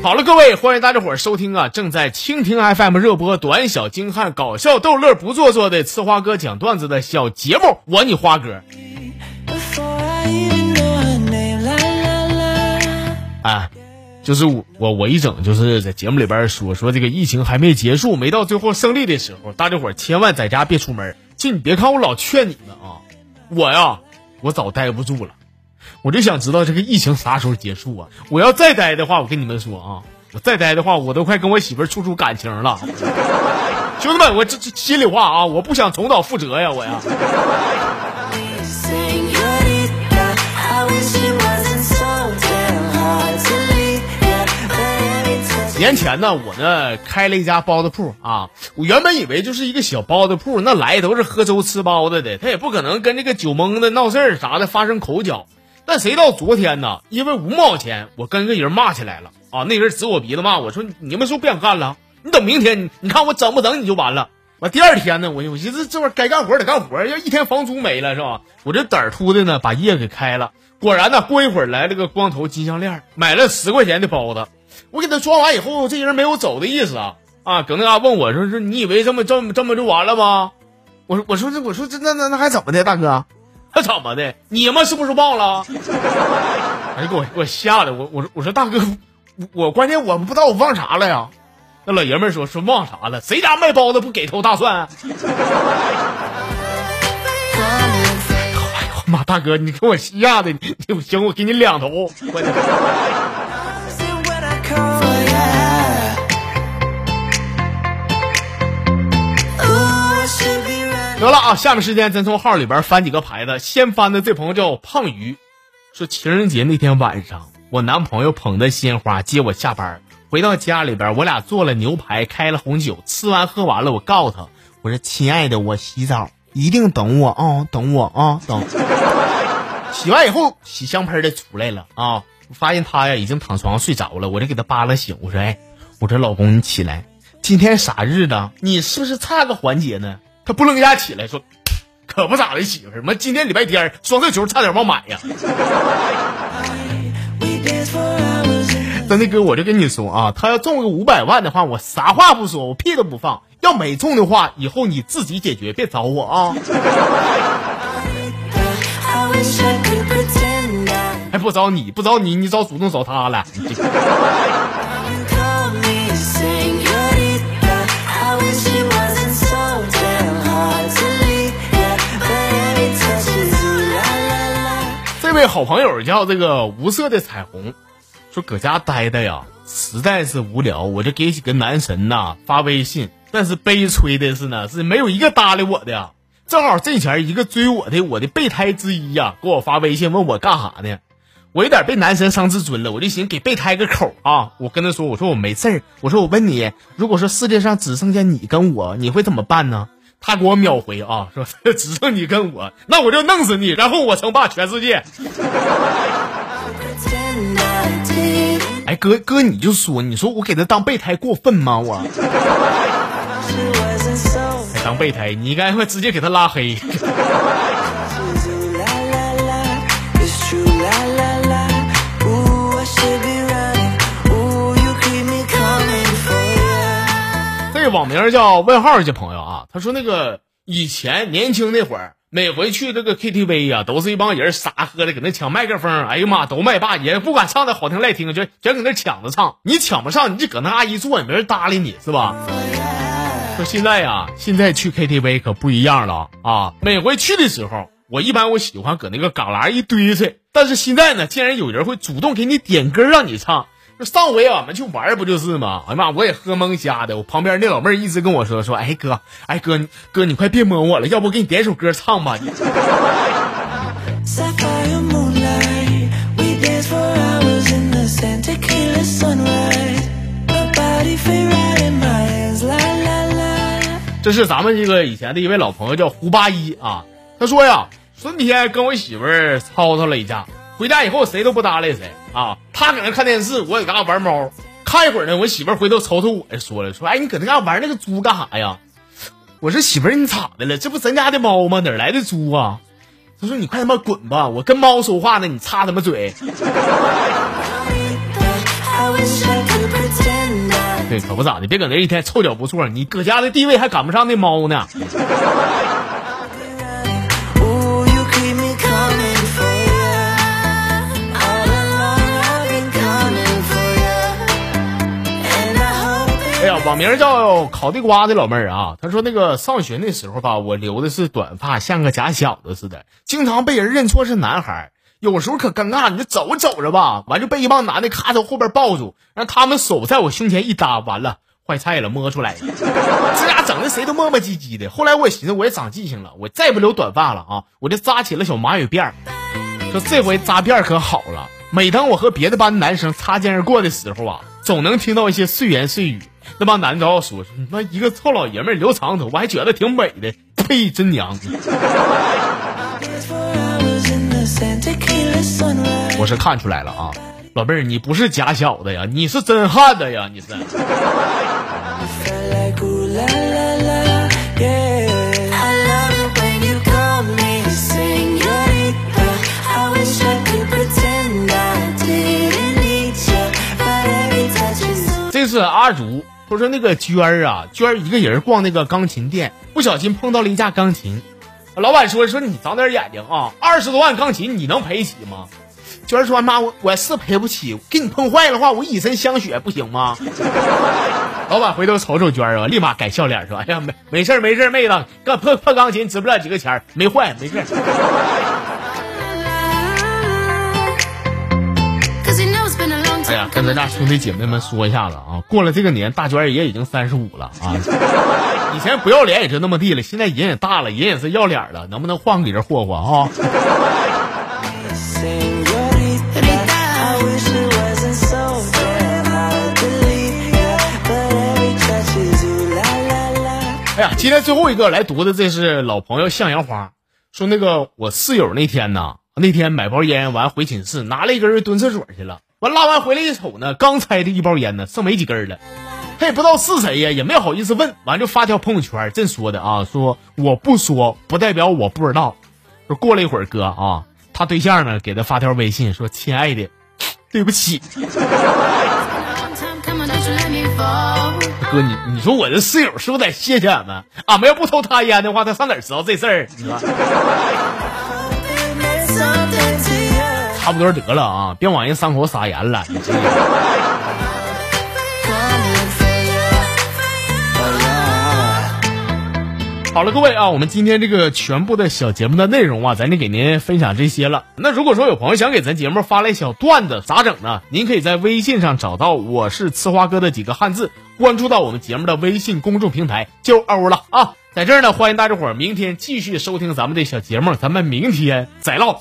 好了，各位，欢迎大家伙儿收听啊，正在蜻蜓 FM 热播短小精悍、搞笑逗乐、不做作的呲花哥讲段子的小节目，我你花哥。啊，就是我我我一整就是在节目里边说说这个疫情还没结束，没到最后胜利的时候，大家伙儿千万在家别出门。就你别看我老劝你们啊，我呀，我早待不住了。我就想知道这个疫情啥时候结束啊！我要再待的话，我跟你们说啊，我再待的话，我都快跟我媳妇处出感情了。兄弟们，我这这心里话啊，我不想重蹈覆辙呀，我呀。年前呢，我呢开了一家包子铺啊。我原本以为就是一个小包子铺，那来都是喝粥吃包子的，他也不可能跟这个酒蒙子闹事儿啥的发生口角。但谁到昨天呢？因为五毛钱，我跟个人骂起来了啊！那人指我鼻子骂我说：“你们是不是不想干了？你等明天，你看我整不整你就完了。”完第二天呢，我我寻思这玩意儿该干活得干活，要一天房租没了是吧？我这胆儿突的呢，把业给开了。果然呢，过一会儿来了个光头金项链，买了十块钱的包子。我给他装完以后，这人没有走的意思啊啊！搁那嘎问我说：“是你以为这么这么这么就完了吗？”我说：“我说这我说这那那那还怎么的，大哥？”他怎么的？你们是不是忘了？哎，给我给我吓的！我我说我说大哥，我关键我不知道我忘啥了呀？那老爷们说说忘啥了？谁家卖包子不给头大蒜？哎呦妈！大哥，你给我吓的！你行，我给你两头。得了啊！下面时间咱从号里边翻几个牌子。先翻的这朋友叫胖鱼，说情人节那天晚上，我男朋友捧着鲜花接我下班，回到家里边，我俩做了牛排，开了红酒，吃完喝完了，我告诉他，我说亲爱的，我洗澡，一定等我啊，等我啊，等。洗完以后，洗香喷的出来了啊，我发现他呀已经躺床上睡着了，我就给他扒拉醒，我说哎，我说老公你起来，今天啥日子？你是不是差个环节呢？他不楞一下起来说：“可不咋的，媳妇儿，妈今天礼拜天，双色球差点忘买呀。”真的哥，我就跟你说啊，他要中个五百万的话，我啥话不说，我屁都不放；要没中的话，以后你自己解决，别找我啊。还 不找你，不找你，你找主动找他了。位好朋友叫这个无色的彩虹，说搁家待的呀，实在是无聊，我就给几个男神呐发微信。但是悲催的是呢，是没有一个搭理我的。正好这前一个追我的我的备胎之一呀，给我发微信问我干啥呢？我有点被男神伤自尊了，我就寻给备胎个口啊。我跟他说，我说我没事儿，我说我问你，如果说世界上只剩下你跟我，你会怎么办呢？他给我秒回啊，说 只剩你跟我，那我就弄死你，然后我称霸全世界。哎，哥哥，你就说，你说我给他当备胎过分吗？我还当备胎，你应该会直接给他拉黑。网名叫问号这朋友啊，他说那个以前年轻那会儿，每回去这个 KTV 呀，都是一帮人傻喝的，搁那抢麦克风，哎呀妈，都麦霸，也不管唱的好听赖听，就全搁那抢着唱。你抢不上，你就搁那阿姨坐，也没人搭理你，是吧？说现在呀，现在去 KTV 可不一样了啊！每回去的时候，我一般我喜欢搁那个旮旯一堆去，但是现在呢，竟然有人会主动给你点歌让你唱。上回俺们去玩不就是吗？哎呀妈，我也喝蒙瞎的。我旁边那老妹儿一直跟我说说，哎哥，哎哥，哥你快别摸我了，要不给你点首歌唱吧。这是咱们这个以前的一位老朋友叫胡八一啊，他说呀，昨天跟我媳妇儿吵吵了一架。回家以后谁都不搭理谁啊！他搁那看电视，我搁那玩猫。看一会儿呢，我媳妇回头瞅瞅我，说了说：“哎，你搁那嘎玩那个猪干啥呀？”我说：“媳妇，你咋的了？这不咱家的猫吗？哪来的猪啊？”他说：“你快他妈滚吧！我跟猫说话呢，你插他妈嘴。”对，可不咋的，别搁那一天臭脚不错，你搁家的地位还赶不上那猫呢。网名叫烤地瓜的老妹儿啊，她说那个上学那时候吧，我留的是短发，像个假小子似的，经常被人认错是男孩。有时候可尴尬，你就走着走着吧，完就被一帮男的咔从后边抱住，让他们手在我胸前一搭，完了坏菜了，摸出来了，这俩整的谁都磨磨唧唧的。后来我也寻思，我也长记性了，我再不留短发了啊，我就扎起了小马尾辫儿。说这回扎辫儿可好了，每当我和别的班男生擦肩而过的时候啊，总能听到一些碎言碎语。那帮男的都要说，你妈一个臭老爷们留长头发还觉得挺美的，呸，真娘！我是看出来了啊，老妹儿，你不是假小子呀，你是真汉子呀，你是。是阿竹，他说那个娟儿啊，娟儿一个人逛那个钢琴店，不小心碰到了一架钢琴。老板说说你长点眼睛啊，二十多万钢琴你能赔起吗？娟儿说妈我我是赔不起，给你碰坏的话我以身相许不行吗？老板回头瞅瞅娟儿啊，立马改笑脸说哎呀没没事没事妹子，干破破钢琴值不了几个钱儿没坏没事。跟咱家兄弟姐妹们说一下子啊，过了这个年，大娟儿也已经三十五了啊。以前不要脸也就那么地了，现在人也大了，人也是要脸了，能不能换个人霍霍啊？哎呀，今天最后一个来读的，这是老朋友向阳花，说那个我室友那天呢，那天买包烟完回寝室拿了一根蹲厕所去了。完拉完回来一瞅呢，刚拆的一包烟呢，剩没几根了。他也不知道是谁呀，也没好意思问。完就发条朋友圈，这说的啊，说我不说不代表我不知道。说过了一会儿，哥啊，他对象呢给他发条微信说：“亲爱的，对不起。”哥，你你说我这室友是不是得谢谢俺们？俺们要不抽他烟的话，他上哪知道这事儿？你说。差不多得了啊！别往人伤口撒盐了。好了，各位啊，我们今天这个全部的小节目的内容啊，咱就给您分享这些了。那如果说有朋友想给咱节目发来小段子，咋整呢？您可以在微信上找到“我是呲花哥”的几个汉字，关注到我们节目的微信公众平台就欧了啊！在这儿呢，欢迎大家伙儿明天继续收听咱们的小节目，咱们明天再唠。